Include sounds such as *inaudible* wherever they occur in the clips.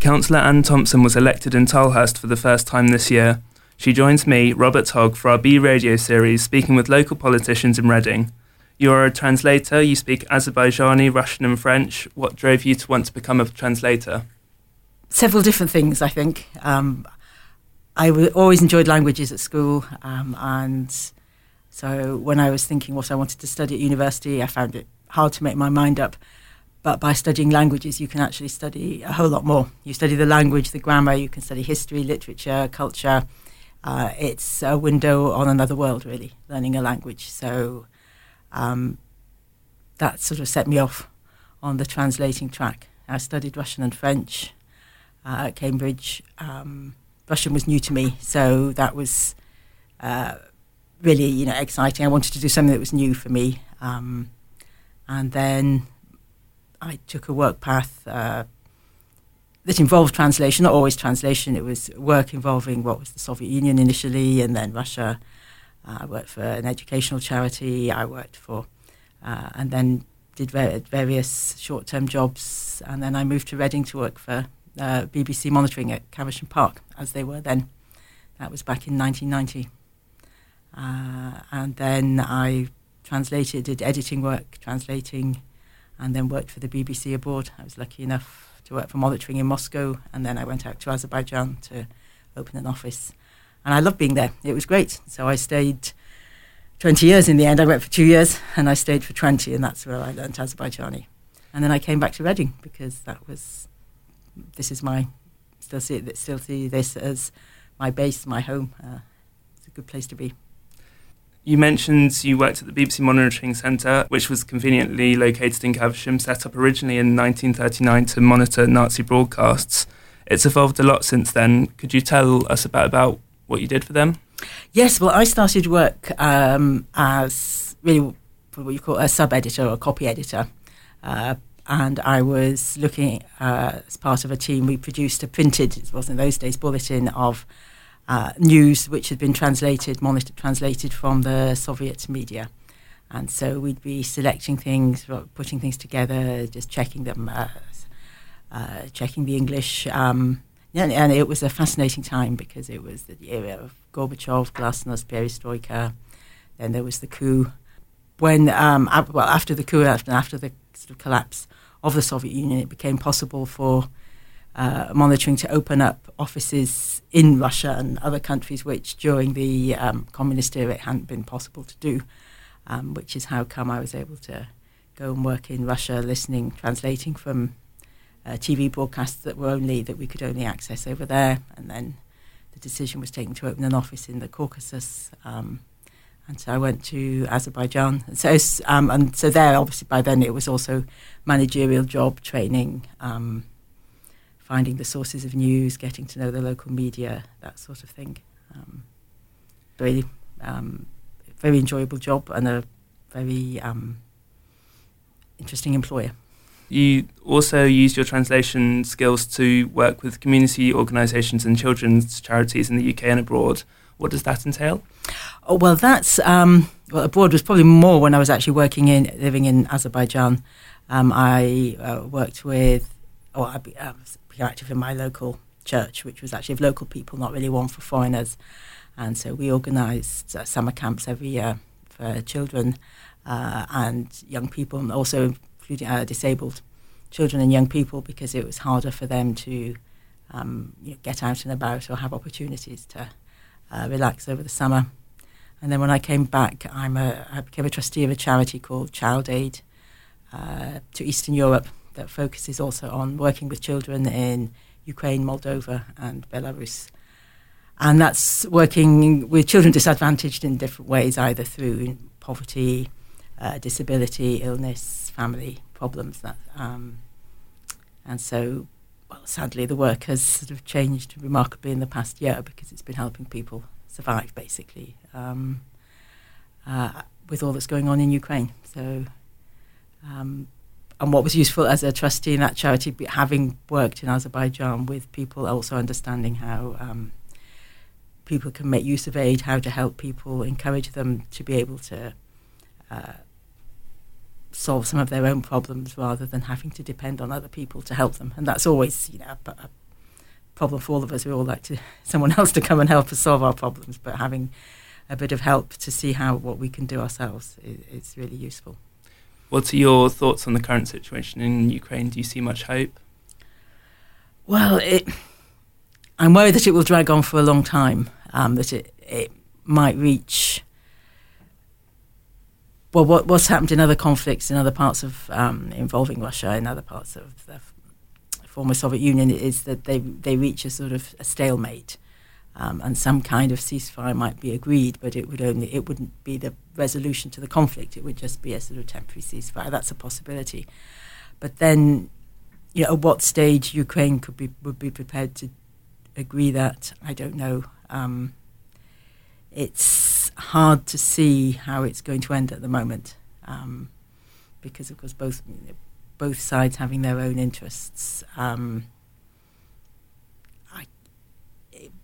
Councillor Anne Thompson was elected in Tilehurst for the first time this year. She joins me, Robert Hogg, for our B radio series, speaking with local politicians in Reading. You are a translator, you speak Azerbaijani, Russian, and French. What drove you to want to become a translator? Several different things, I think. Um, I w- always enjoyed languages at school, um, and so when I was thinking what I wanted to study at university, I found it hard to make my mind up. But by studying languages, you can actually study a whole lot more. You study the language, the grammar, you can study history, literature, culture. Uh, it's a window on another world, really, learning a language. So um, that sort of set me off on the translating track. I studied Russian and French uh, at Cambridge. Um, Russian was new to me, so that was uh, really, you know, exciting. I wanted to do something that was new for me. Um, and then I took a work path uh, that involved translation, not always translation. It was work involving what was the Soviet Union initially, and then Russia. Uh, I worked for an educational charity. I worked for, uh, and then did ver- various short-term jobs, and then I moved to Reading to work for uh, BBC monitoring at Caversham Park, as they were then. That was back in 1990. Uh, and then I translated, did editing work, translating, and then worked for the BBC abroad. I was lucky enough to work for monitoring in Moscow, and then I went out to Azerbaijan to open an office. And I loved being there. It was great. So I stayed 20 years in the end. I went for two years, and I stayed for 20, and that's where I learned Azerbaijani. And then I came back to Reading because that was, this is my, still see, still see this as my base, my home. Uh, it's a good place to be. You mentioned you worked at the BBC Monitoring Centre, which was conveniently located in Caversham, set up originally in 1939 to monitor Nazi broadcasts. It's evolved a lot since then. Could you tell us about, about what you did for them? Yes, well, I started work um, as really what you call a sub editor or a copy editor. Uh, and I was looking uh, as part of a team. We produced a printed, it was in those days, bulletin of uh, news which had been translated, monitored, translated from the Soviet media. And so we'd be selecting things, putting things together, just checking them, uh, uh, checking the English. Um, and, and, it was a fascinating time because it was the era of Gorbachev, Glasnost, Perestroika. Then there was the coup. When, um, well, after the coup, after, after the sort of collapse of the Soviet Union, it became possible for uh, monitoring to open up offices in Russia and other countries, which during the um, communist era it hadn't been possible to do, um, which is how come I was able to go and work in Russia, listening, translating from uh, TV broadcasts that were only that we could only access over there, and then the decision was taken to open an office in the Caucasus. Um, and so I went to Azerbaijan. And so, um, and so there, obviously, by then it was also managerial job training, um, finding the sources of news, getting to know the local media, that sort of thing. Um, very, um, very enjoyable job and a very um, interesting employer. You also use your translation skills to work with community organisations and children's charities in the UK and abroad. What does that entail? Oh, well, that's um, well, abroad was probably more when I was actually working in living in Azerbaijan. Um, I uh, worked with, oh, I, I was active in my local church, which was actually of local people, not really one for foreigners. And so we organised uh, summer camps every year for children uh, and young people, and also including uh, disabled children and young people, because it was harder for them to um, you know, get out and about or have opportunities to uh, relax over the summer. And then when I came back, I'm a, I became a trustee of a charity called Child Aid uh, to Eastern Europe that focuses also on working with children in Ukraine, Moldova, and Belarus. And that's working with children disadvantaged in different ways, either through poverty, uh, disability, illness, family problems. That, um, and so, well, sadly, the work has sort of changed remarkably in the past year because it's been helping people survive, basically, um, uh, with all that's going on in Ukraine. So, um, and what was useful as a trustee in that charity, having worked in Azerbaijan with people, also understanding how um, people can make use of aid, how to help people, encourage them to be able to uh, solve some of their own problems rather than having to depend on other people to help them. And that's always, you know, a, problem for all of us. We all like to *laughs* someone else to come and help us solve our problems, but having a bit of help to see how what we can do ourselves is, is really useful. What are your thoughts on the current situation in Ukraine? Do you see much hope? Well, it, I'm worried that it will drag on for a long time. Um, that it it might reach. Well, what, what's happened in other conflicts in other parts of um, involving Russia in other parts of the former Soviet Union is that they they reach a sort of a stalemate, um, and some kind of ceasefire might be agreed, but it would only it wouldn't be the resolution to the conflict. It would just be a sort of temporary ceasefire. That's a possibility, but then, you know, at what stage Ukraine could be would be prepared to agree that I don't know. Um, it's hard to see how it's going to end at the moment, um, because of course both both sides having their own interests. Um,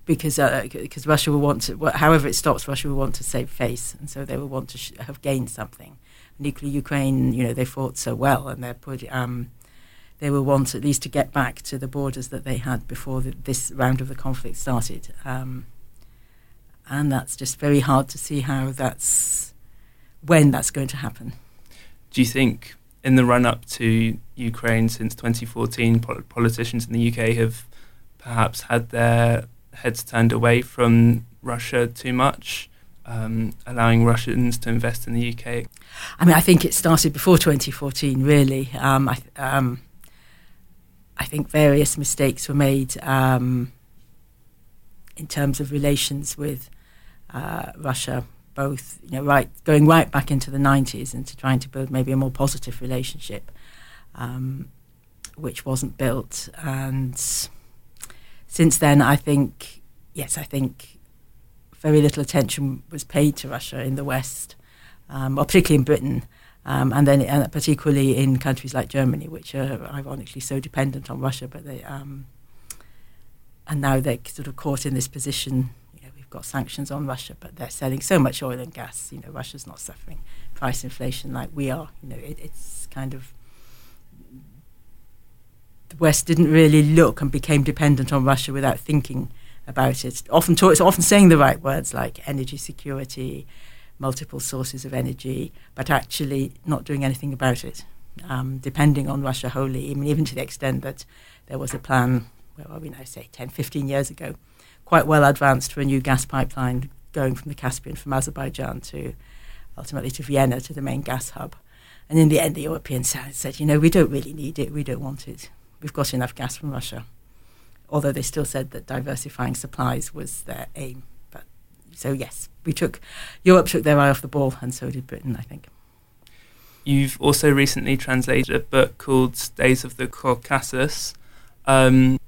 because uh, because Russia will want to, however it stops, Russia will want to save face, and so they will want to sh- have gained something. Equally, Ukraine, you know, they fought so well, and they're put, um, they will want at least to get back to the borders that they had before the, this round of the conflict started. Um, and that's just very hard to see how that's when that's going to happen. Do you think in the run up to Ukraine since 2014, politicians in the UK have perhaps had their heads turned away from Russia too much, um, allowing Russians to invest in the UK? I mean, I think it started before 2014, really. Um, I, um, I, think various mistakes were made um, in terms of relations with uh, Russia both you know right going right back into the 90s into trying to build maybe a more positive relationship um, which wasn't built and since then I think yes I think very little attention was paid to Russia in the West um, or particularly in Britain um, and then uh, particularly in countries like Germany which are ironically so dependent on Russia but they um, and now they're sort of caught in this position You know, we've got sanctions on Russia, but they're selling so much oil and gas. You know, Russia's not suffering price inflation like we are. You know, it, it's kind of the West didn't really look and became dependent on Russia without thinking about it. Often, it's often saying the right words like energy security, multiple sources of energy, but actually not doing anything about it. Um, depending on Russia wholly, I mean, even to the extent that there was a plan, where are we now, say 10, 15 years ago, quite well advanced for a new gas pipeline going from the Caspian from Azerbaijan to ultimately to Vienna to the main gas hub. And in the end, the Europeans said, you know, we don't really need it, we don't want it. We've got enough gas from Russia. Although they still said that diversifying supplies was their aim. But so yes, we took Europe took their eye off the ball, and so did Britain, I think. You've also recently translated a book called Days of the Caucasus. Um,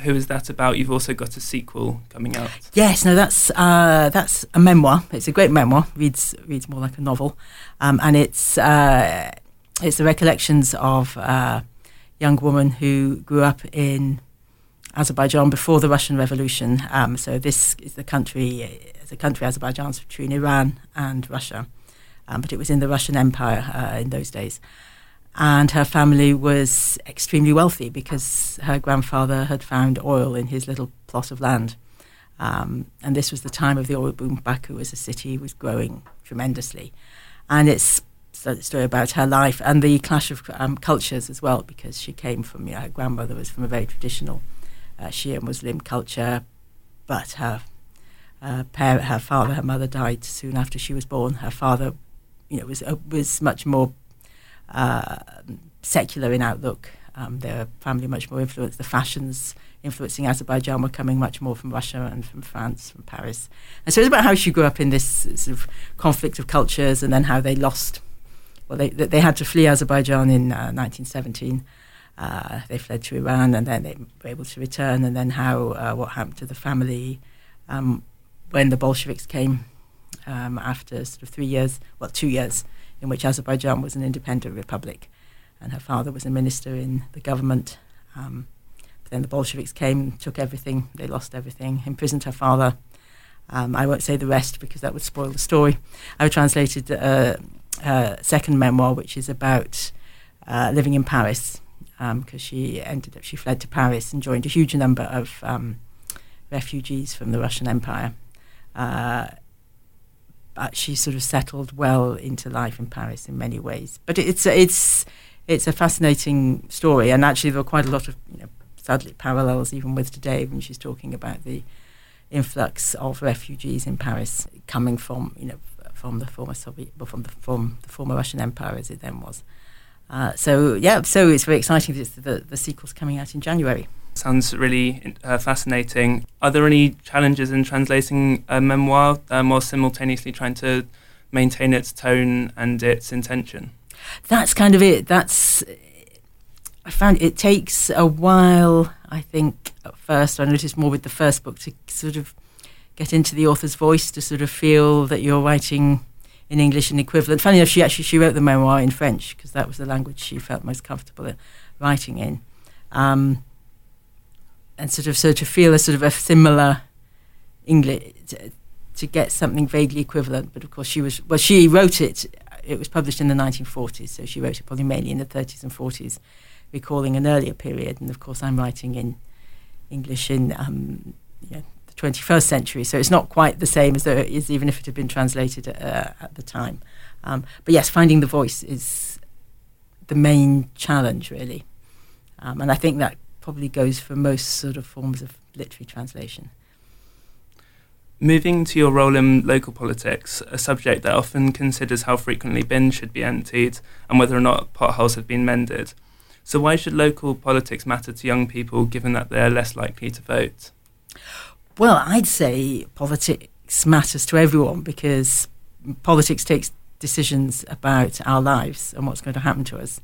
who is that about? You've also got a sequel coming out. Yes, no, that's uh, that's a memoir. It's a great memoir. reads reads more like a novel, um, and it's uh, it's the recollections of a young woman who grew up in Azerbaijan before the Russian Revolution. Um, so this is the country, as a country, Azerbaijan's between Iran and Russia, um, but it was in the Russian Empire uh, in those days and her family was extremely wealthy because her grandfather had found oil in his little plot of land. Um, and this was the time of the oil boom. Baku as a city was growing tremendously. And it's story about her life and the clash of um, cultures as well, because she came from, you know, her grandmother was from a very traditional uh, Shia Muslim culture, but her, uh, parent, her father, her mother died soon after she was born. Her father, you know, was, uh, was much more uh, secular in outlook. Um, their family much more influenced. The fashions influencing Azerbaijan were coming much more from Russia and from France, from Paris. And so it's about how she grew up in this sort of conflict of cultures, and then how they lost. Well, they they had to flee Azerbaijan in uh, 1917. Uh, they fled to Iran, and then they were able to return. And then how uh, what happened to the family um, when the Bolsheviks came um, after sort of three years, well, two years in which Azerbaijan was an independent republic, and her father was a minister in the government. Um, then the Bolsheviks came, took everything, they lost everything, imprisoned her father. Um, I won't say the rest because that would spoil the story. I translated a second memoir, which is about uh, living in Paris because um, she ended up she fled to Paris and joined a huge number of um, refugees from the Russian Empire. Uh, but she sort of settled well into life in Paris in many ways. But it's it's it's a fascinating story, and actually there are quite a lot of you know, sadly parallels even with today when she's talking about the influx of refugees in Paris coming from you know from the former Soviet, from the from the former Russian Empire as it then was. Uh, so yeah, so it's very exciting that the the sequel's coming out in January. Sounds really uh, fascinating. Are there any challenges in translating a memoir um, while simultaneously trying to maintain its tone and its intention? That's kind of it. That's I found it takes a while. I think at first I noticed more with the first book to sort of get into the author's voice to sort of feel that you're writing in English and equivalent. Funny enough, she actually she wrote the memoir in French because that was the language she felt most comfortable writing in, um, and sort of so to feel a sort of a similar English to, to, get something vaguely equivalent. But of course, she was well. She wrote it. It was published in the 1940s, so she wrote it probably mainly in the 30s and 40s, recalling an earlier period. And of course, I'm writing in English in um, 21st century. So it's not quite the same as though it is, even if it had been translated uh, at the time. Um, but yes, finding the voice is the main challenge, really. Um, and I think that probably goes for most sort of forms of literary translation. Moving to your role in local politics, a subject that often considers how frequently bins should be emptied and whether or not potholes have been mended. So, why should local politics matter to young people given that they're less likely to vote? Well, I'd say politics matters to everyone because politics takes decisions about our lives and what's going to happen to us.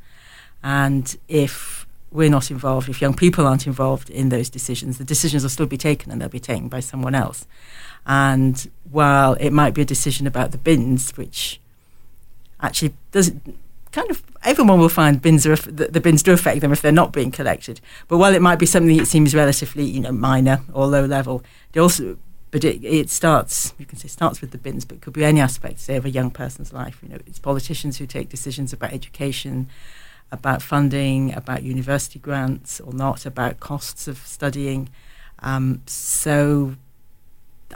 And if we're not involved, if young people aren't involved in those decisions, the decisions will still be taken and they'll be taken by someone else. And while it might be a decision about the bins, which actually doesn't kind of everyone will find bins are the, the, bins do affect them if they're not being collected. But while it might be something that seems relatively you know minor or low level, it also but it, it starts you can say starts with the bins, but could be any aspect say of a young person's life. You know, it's politicians who take decisions about education, about funding, about university grants or not, about costs of studying. Um, so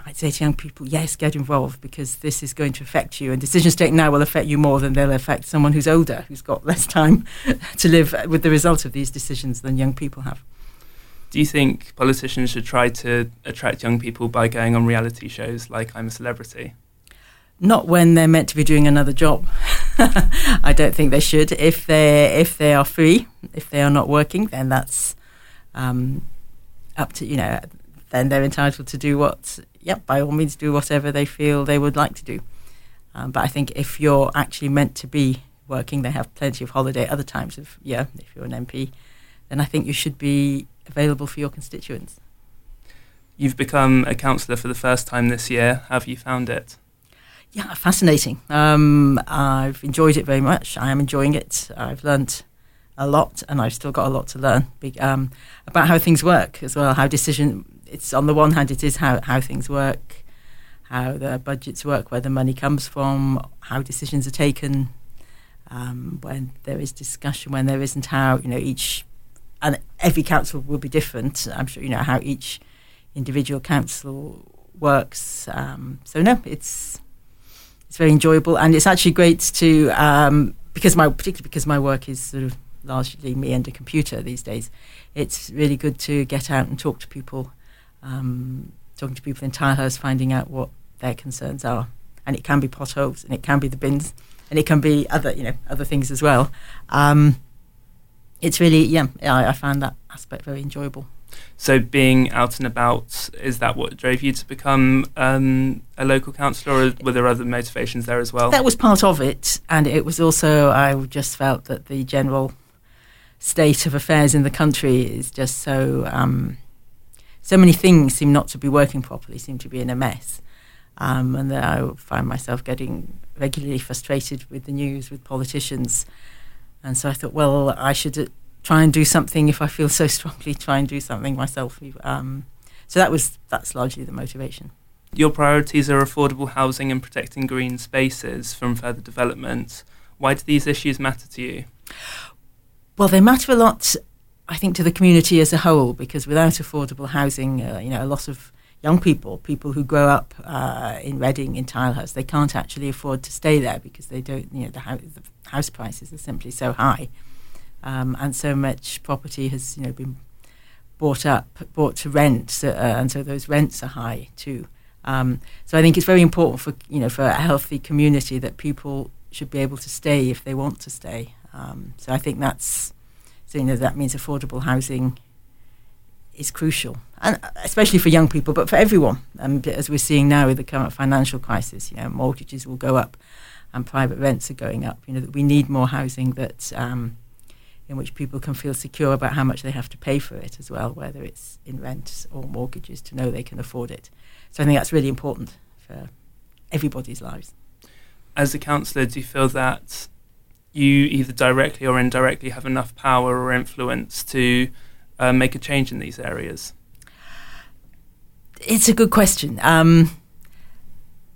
I'd say to young people, yes, get involved because this is going to affect you. And decisions taken now will affect you more than they'll affect someone who's older, who's got less time *laughs* to live with the result of these decisions than young people have. Do you think politicians should try to attract young people by going on reality shows like I'm a Celebrity? Not when they're meant to be doing another job. *laughs* I don't think they should. If they if they are free, if they are not working, then that's um, up to you know. Then they're entitled to do what yep, by all means, do whatever they feel they would like to do. Um, but I think if you're actually meant to be working, they have plenty of holiday other times of year. If you're an MP, then I think you should be available for your constituents. You've become a councillor for the first time this year. How have you found it? Yeah, fascinating. Um, I've enjoyed it very much. I am enjoying it. I've learnt a lot, and I've still got a lot to learn um, about how things work as well, how decision it's on the one hand, it is how, how things work, how the budgets work, where the money comes from, how decisions are taken, um, when there is discussion, when there isn't, how you know each and every council will be different. I'm sure you know how each individual council works. Um, so no, it's it's very enjoyable, and it's actually great to um, because my particularly because my work is sort of largely me and a computer these days. It's really good to get out and talk to people um, talking to people in Tilehurst, finding out what their concerns are. And it can be potholes, and it can be the bins, and it can be other, you know, other things as well. Um, it's really, yeah, I, I found that aspect very enjoyable. So, being out and about, is that what drove you to become um, a local councillor, or were there other motivations there as well? That was part of it, and it was also, I just felt that the general state of affairs in the country is just so um, so many things seem not to be working properly, seem to be in a mess. Um, and I find myself getting regularly frustrated with the news, with politicians. And so I thought, well, I should uh, try and do something if I feel so *laughs* strongly, try and do something myself. Um, so that was that's largely the motivation. Your priorities are affordable housing and protecting green spaces from further development. Why do these issues matter to you? Well, they matter a lot, I think, to the community as a whole because without affordable housing, uh, you know, a lot of young people, people who grow up uh, in Reading, in Tilehurst, they can't actually afford to stay there because they don't, you know, the, ho- the house prices are simply so high. Um, and so much property has, you know, been bought up, bought to rent, uh, and so those rents are high too. Um, so I think it's very important for you know for a healthy community that people should be able to stay if they want to stay. Um, so I think that's so you know that means affordable housing is crucial, and especially for young people, but for everyone. And as we're seeing now with the current financial crisis, you know mortgages will go up, and private rents are going up. You know that we need more housing that. Um, in which people can feel secure about how much they have to pay for it as well, whether it's in rent or mortgages, to know they can afford it. So I think that's really important for everybody's lives. As a councillor, do you feel that you either directly or indirectly have enough power or influence to uh, make a change in these areas? It's a good question. Um,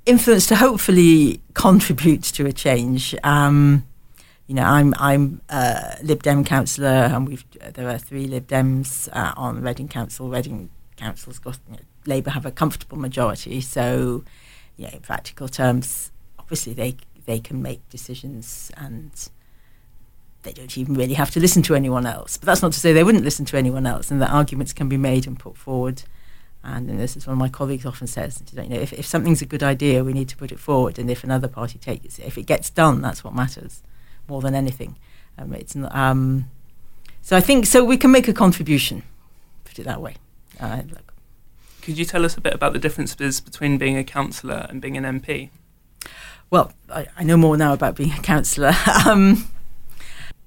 influence to hopefully contribute to a change. Um, you know, I'm I'm a Lib Dem councillor, and we've there are three Lib Dems uh, on Reading Council. Reading Council's got you know, Labour have a comfortable majority, so you know, in practical terms, obviously they they can make decisions and they don't even really have to listen to anyone else. But that's not to say they wouldn't listen to anyone else, and that arguments can be made and put forward. And, and this is one of my colleagues often says, you know, if, if something's a good idea, we need to put it forward, and if another party takes it, if it gets done, that's what matters more than anything. Um, it's um, so I think so we can make a contribution. Put it that way. Uh, Could you tell us a bit about the differences between being a councillor and being an MP? Well, I, I know more now about being a councillor. *laughs* um,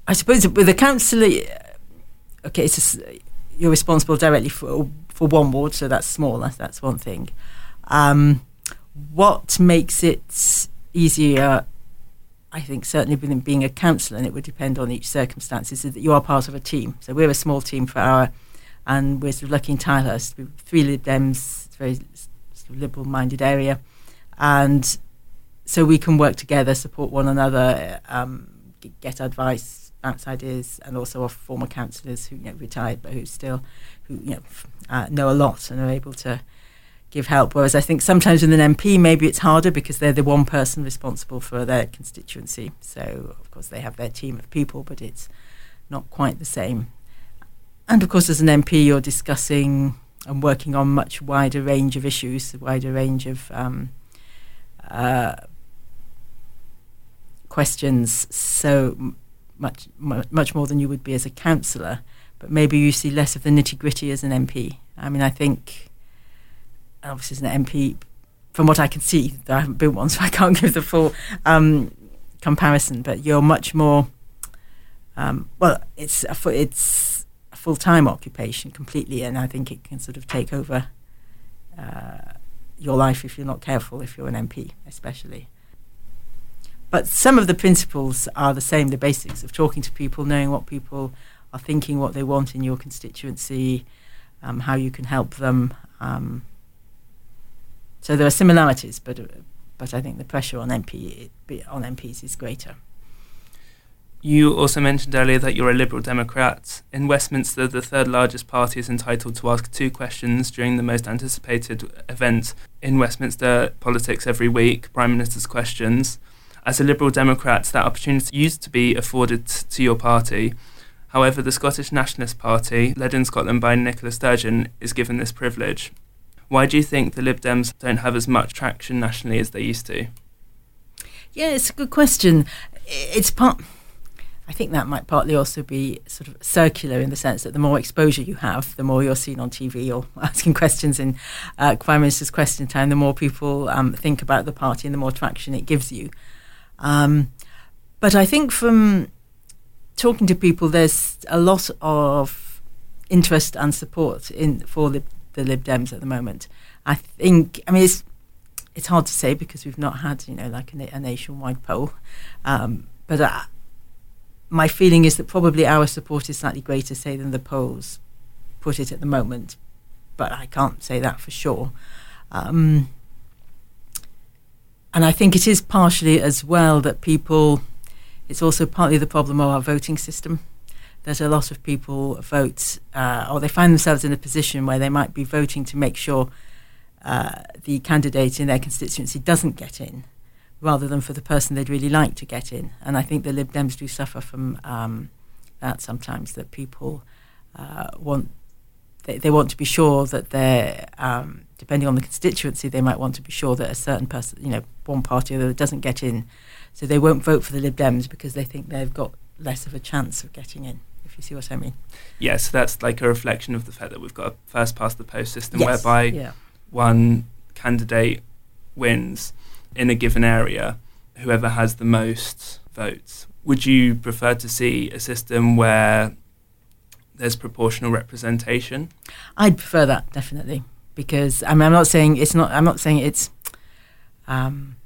I suppose with a councillor, okay, it's you're responsible directly for for one ward, so that's smaller. That's one thing. Um, what makes it easier I think certainly within being a councillor, and it would depend on each circumstances, is that you are part of a team. So we're a small team for our, and we're sort of lucky in Tilehurst, we three Lib Dems, it's a very sort of liberal-minded area, and so we can work together, support one another, um, get advice, bounce ideas, and also our former councillors who you know, retired but who still who you know uh, know a lot and are able to give help. Whereas I think sometimes with an MP, maybe it's harder because they're the one person responsible for their constituency. So, of course, they have their team of people, but it's not quite the same. And of course, as an MP, you're discussing and working on much wider range of issues, a wider range of um, uh, questions. So much, much more than you would be as a councillor. But maybe you see less of the nitty gritty as an MP. I mean, I think obviously as an MP, from what I can see, I haven't been one, *laughs* so I can't give the full um, comparison. But you're much more. Um, well, it's a it's a full time occupation completely, and I think it can sort of take over uh, your life if you're not careful. If you're an MP, especially. But some of the principles are the same. The basics of talking to people, knowing what people are thinking, what they want in your constituency, um, how you can help them. Um, so there are similarities, but but I think the pressure on MP on MPs is greater. You also mentioned earlier that you're a Liberal Democrat. In Westminster, the third largest party is entitled to ask two questions during the most anticipated event in Westminster politics every week Prime Minister's questions. As a Liberal Democrat, that opportunity used to be afforded to your party. However, the Scottish Nationalist Party, led in Scotland by Nicola Sturgeon, is given this privilege. Why do you think the Lib Dems don't have as much traction nationally as they used to? Yeah, it's a good question. It's part. I think that might partly also be sort of circular in the sense that the more exposure you have, the more you're seen on TV or *laughs* asking questions in uh, Prime Minister's Question Time, the more people um, think about the party and the more traction it gives you. Um, but I think from talking to people, there's a lot of interest and support in for the the Lib Dems at the moment. I think, I mean, it's it's hard to say because we've not had, you know, like a, a nationwide poll. Um, but uh, my feeling is that probably our support is slightly greater, say, than the polls put it at the moment. But I can't say that for sure. Um, and I think it is partially as well that people, it's also partly the problem of our voting system. that a lot of people vote, uh, or they find themselves in a position where they might be voting to make sure uh, the candidate in their constituency doesn't get in, rather than for the person they'd really like to get in. And I think the Lib Dems do suffer from um, that sometimes, that people uh, want they, they, want to be sure that they're, um, depending on the constituency, they might want to be sure that a certain person, you know, one party or the other doesn't get in. So they won't vote for the Lib Dems because they think they've got less of a chance of getting in if you see what I mean. Yeah, so that's like a reflection of the fact that we've got a first past the post system yes, whereby yeah. one candidate wins in a given area, whoever has the most votes. Would you prefer to see a system where there's proportional representation? I'd prefer that definitely because I mean I'm not saying it's not I'm not saying it's um,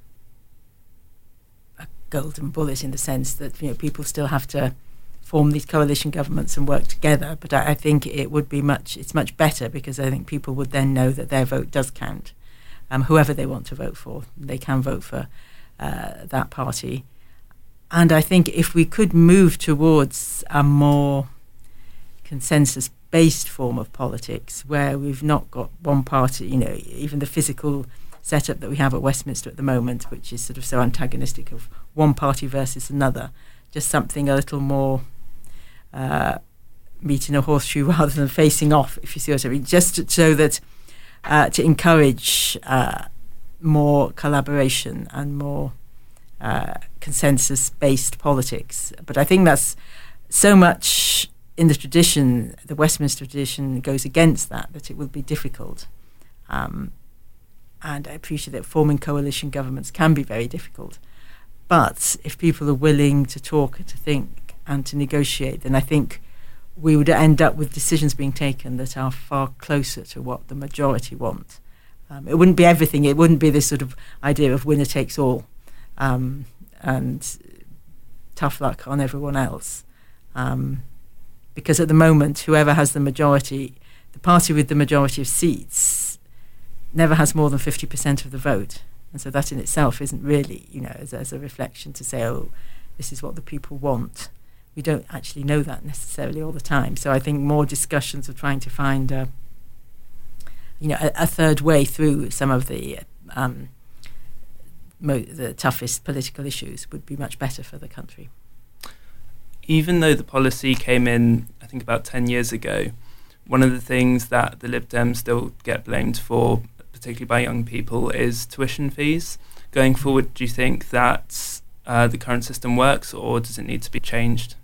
a golden bullet in the sense that you know people still have to form these coalition governments and work together. But I, I, think it would be much it's much better because I think people would then know that their vote does count. Um, whoever they want to vote for, they can vote for uh, that party. And I think if we could move towards a more consensus based form of politics where we've not got one party, you know, even the physical setup that we have at Westminster at the moment, which is sort of so antagonistic of one party versus another, just something a little more uh, meeting a horseshoe *laughs* rather than facing off, if you see what I mean, just to, so that uh, to encourage uh, more collaboration and more uh, consensus based politics. But I think that's so much in the tradition, the Westminster tradition goes against that, that it will be difficult. Um, and I appreciate that forming coalition governments can be very difficult. But if people are willing to talk, to think, and to negotiate, then I think we would end up with decisions being taken that are far closer to what the majority want. Um, it wouldn't be everything. It wouldn't be this sort of idea of winner takes all um, and tough luck on everyone else. Um, because at the moment, whoever has the majority, the party with the majority of seats, never has more than 50% of the vote. And so that in itself isn't really, you know, as, as a reflection to say, oh, this is what the people want we don't actually know that necessarily all the time. So I think more discussions of trying to find a, you know, a, a third way through some of the um, mo- the toughest political issues would be much better for the country. Even though the policy came in, I think about ten years ago, one of the things that the Lib Dems still get blamed for, particularly by young people, is tuition fees. Going forward, do you think that uh, the current system works, or does it need to be changed?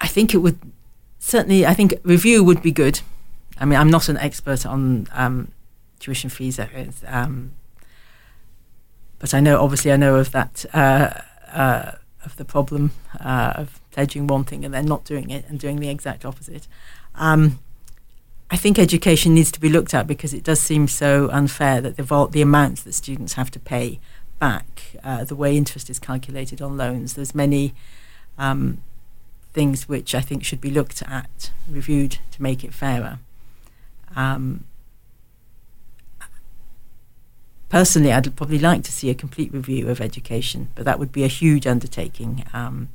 I think it would certainly. I think review would be good. I mean, I'm not an expert on um, tuition fees, um, but I know obviously I know of that uh, uh, of the problem uh, of pledging one thing and then not doing it and doing the exact opposite. Um, I think education needs to be looked at because it does seem so unfair that the, vol- the amounts that students have to pay back, uh, the way interest is calculated on loans. There's many um, things which I think should be looked at, reviewed to make it fairer. Um, personally, I'd probably like to see a complete review of education, but that would be a huge undertaking. Um,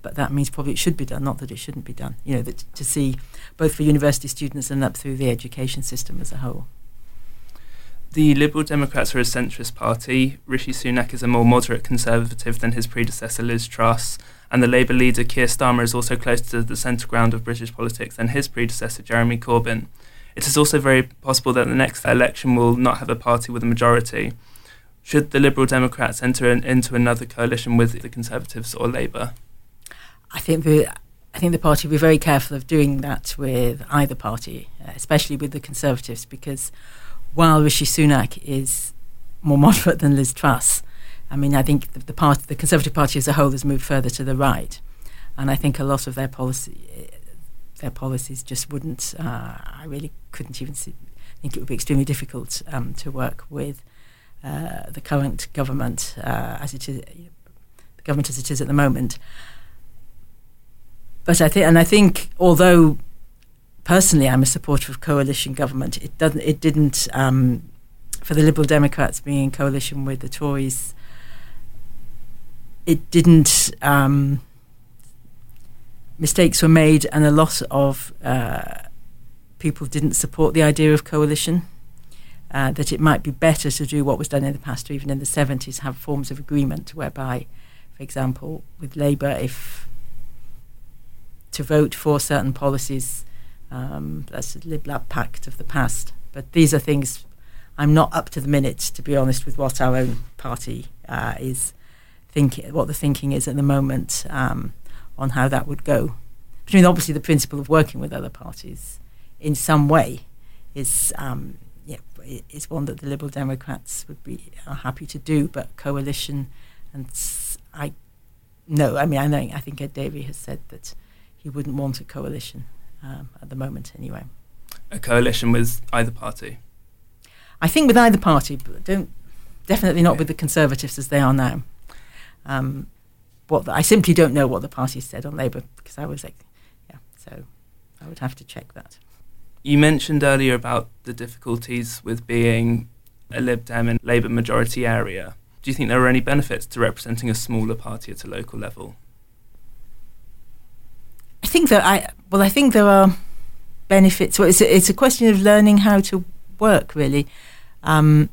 but that means probably it should be done, not that it shouldn't be done. You know, that to see both for university students and up through the education system as a whole. The Liberal Democrats are a centrist party. Rishi Sunak is a more moderate conservative than his predecessor Liz Truss, and the Labour leader Keir Starmer is also closer to the centre ground of British politics than his predecessor Jeremy Corbyn. It is also very possible that the next election will not have a party with a majority. Should the Liberal Democrats enter in, into another coalition with the Conservatives or Labour? I think the I think the party will be very careful of doing that with either party, uh, especially with the Conservatives, because while Rishi Sunak is more *laughs* moderate than Liz Truss, I mean, I think the, the, part, the Conservative Party as a whole has moved further to the right, and I think a lot of their policy, their policies just wouldn't. Uh, I really couldn't even see, think it would be extremely difficult um, to work with uh, the current government uh, as it is, the government as it is at the moment. But I think, and I think, although personally, I'm a supporter of coalition government. It doesn't. It didn't. Um, for the Liberal Democrats being in coalition with the Tories, it didn't. Um, mistakes were made, and a lot of uh, people didn't support the idea of coalition. Uh, that it might be better to do what was done in the past, or even in the 70s, have forms of agreement whereby, for example, with Labour, if to vote for certain policies, um, that's the Lib Lab Pact of the past. But these are things I'm not up to the minute, to be honest, with what our own party uh, is thinking, what the thinking is at the moment um, on how that would go. I mean, obviously, the principle of working with other parties in some way is um, yeah, is one that the Liberal Democrats would be are happy to do, but coalition and I no, I mean, I know I think Ed Davey has said that he wouldn't want a coalition um, at the moment, anyway. A coalition with either party. I think with either party, but don't definitely not with the Conservatives as they are now. Um, what the, I simply don't know what the party said on Labour because I was like, yeah, so I would have to check that. You mentioned earlier about the difficulties with being a Lib Dem in Labour majority area. Do you think there are any benefits to representing a smaller party at a local level? I think that I well, I think there are benefits. Well, it's a, it's a question of learning how to work really. Um,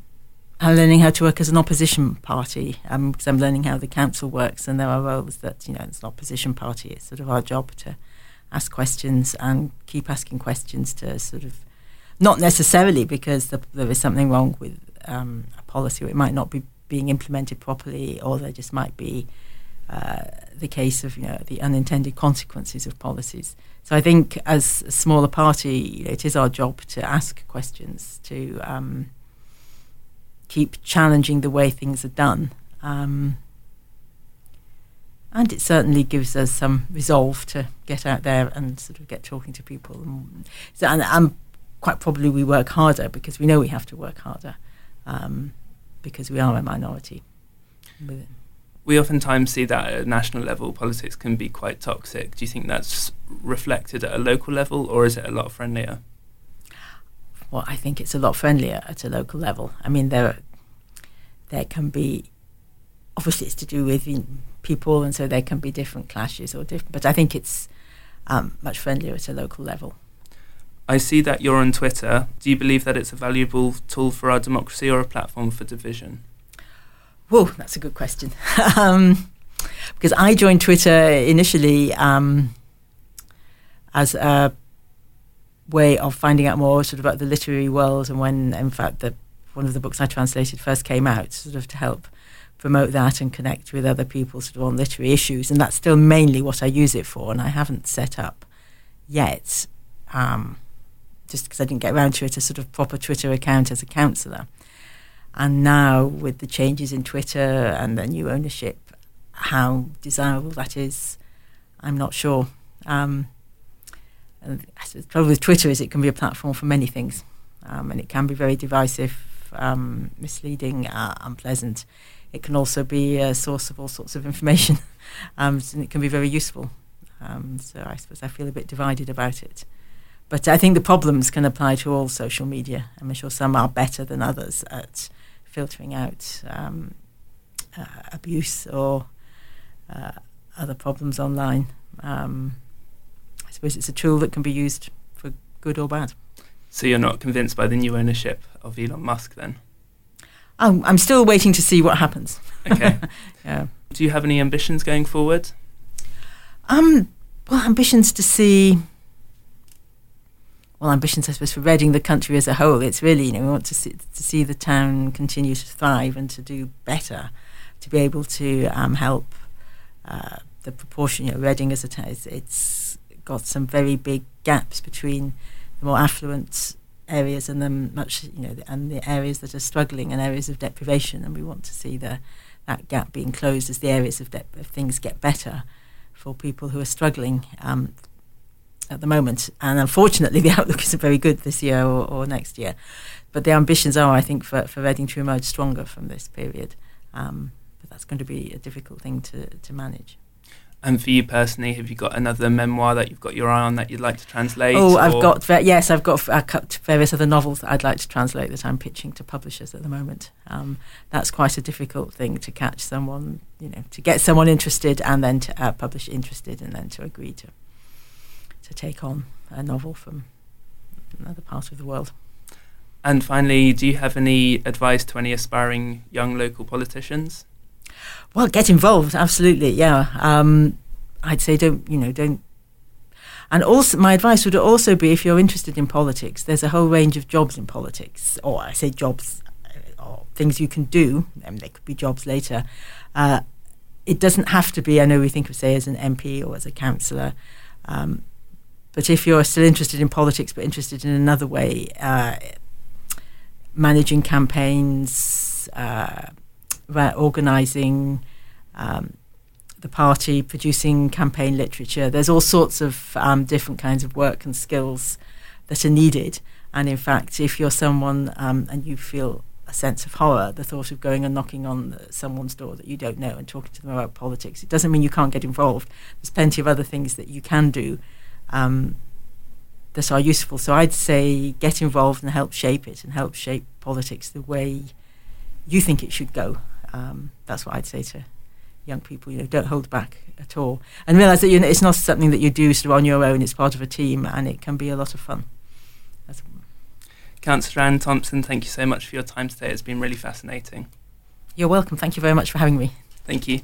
I'm learning how to work as an opposition party um, because I'm learning how the council works, and there are roles that you know it's an opposition party. It's sort of our job to ask questions and keep asking questions to sort of not necessarily because the, there is something wrong with um, a policy, or it might not be being implemented properly, or there just might be uh, the case of you know the unintended consequences of policies. So I think as a smaller party, it is our job to ask questions to. Um, keep challenging the way things are done. Um, and it certainly gives us some resolve to get out there and sort of get talking to people. And, so, and, and quite probably we work harder because we know we have to work harder um, because we are a minority. We oftentimes see that at national level, politics can be quite toxic. Do you think that's reflected at a local level, or is it a lot friendlier? Well, I think it's a lot friendlier at a local level. I mean, there there can be obviously it's to do with people, and so there can be different clashes or different. But I think it's um, much friendlier at a local level. I see that you're on Twitter. Do you believe that it's a valuable tool for our democracy or a platform for division? Whoa, that's a good question. *laughs* um, because I joined Twitter initially um, as a way of finding out more sort of about the literary world and when in fact the one of the books I translated first came out sort of to help promote that and connect with other people sort of on literary issues. And that's still mainly what I use it for and I haven't set up yet um, just because I didn't get around to it a sort of proper Twitter account as a councillor. And now with the changes in Twitter and the new ownership how desirable that is I'm not sure. Um, and the trouble with Twitter is it can be a platform for many things, um, and it can be very divisive, um, misleading, uh, unpleasant. It can also be a source of all sorts of information, *laughs* um, and it can be very useful. Um, so I suppose I feel a bit divided about it. But I think the problems can apply to all social media. I'm sure some are better than others at filtering out um, uh, abuse or uh, other problems online. Um, suppose it's a tool that can be used for good or bad. So you're not convinced by the new ownership of Elon Musk then? I'm, I'm still waiting to see what happens. Okay. *laughs* yeah. Do you have any ambitions going forward? Um, well, ambitions to see. Well, ambitions, I suppose, for Reading, the country as a whole. It's really, you know, we want to see, to see the town continue to thrive and to do better, to be able to um, help uh, the proportion. You know, Reading as a town, it's, it's got some very big gaps between the more affluent areas and the much you know and the areas that are struggling and areas of deprivation. And we want to see the that gap being closed as the areas of, de- of things get better for people who are struggling um, at the moment. And unfortunately *laughs* the outlook isn't very good this year or, or, next year. But the ambitions are I think for, for Reading to emerge stronger from this period. Um, but that's going to be a difficult thing to, to manage And for you personally, have you got another memoir that you've got your eye on that you'd like to translate? Oh, I've got yes, I've got various other novels that I'd like to translate that I'm pitching to publishers at the moment. Um, that's quite a difficult thing to catch someone, you know, to get someone interested and then to uh, publish interested and then to agree to to take on a novel from another part of the world. And finally, do you have any advice to any aspiring young local politicians? Well, get involved, absolutely. Yeah, um, I'd say don't you know don't. And also, my advice would also be if you're interested in politics, there's a whole range of jobs in politics, or I say jobs, uh, or things you can do. and they could be jobs later. Uh, it doesn't have to be. I know we think of say as an MP or as a councillor. Um, but if you're still interested in politics, but interested in another way, uh, managing campaigns, uh, organising um, the party, producing campaign literature. There's all sorts of um, different kinds of work and skills that are needed. And in fact, if you're someone um, and you feel a sense of horror, the thought of going and knocking on someone's door that you don't know and talking to them about politics, it doesn't mean you can't get involved. There's plenty of other things that you can do um, that are useful. So I'd say get involved and help shape it and help shape politics the way you think it should go. Um, that's what I'd say to young people. You know, don't hold back at all, and realise that you know, it's not something that you do sort of on your own. It's part of a team, and it can be a lot of fun. That's Councillor Anne Thompson, thank you so much for your time today. It's been really fascinating. You're welcome. Thank you very much for having me. Thank you.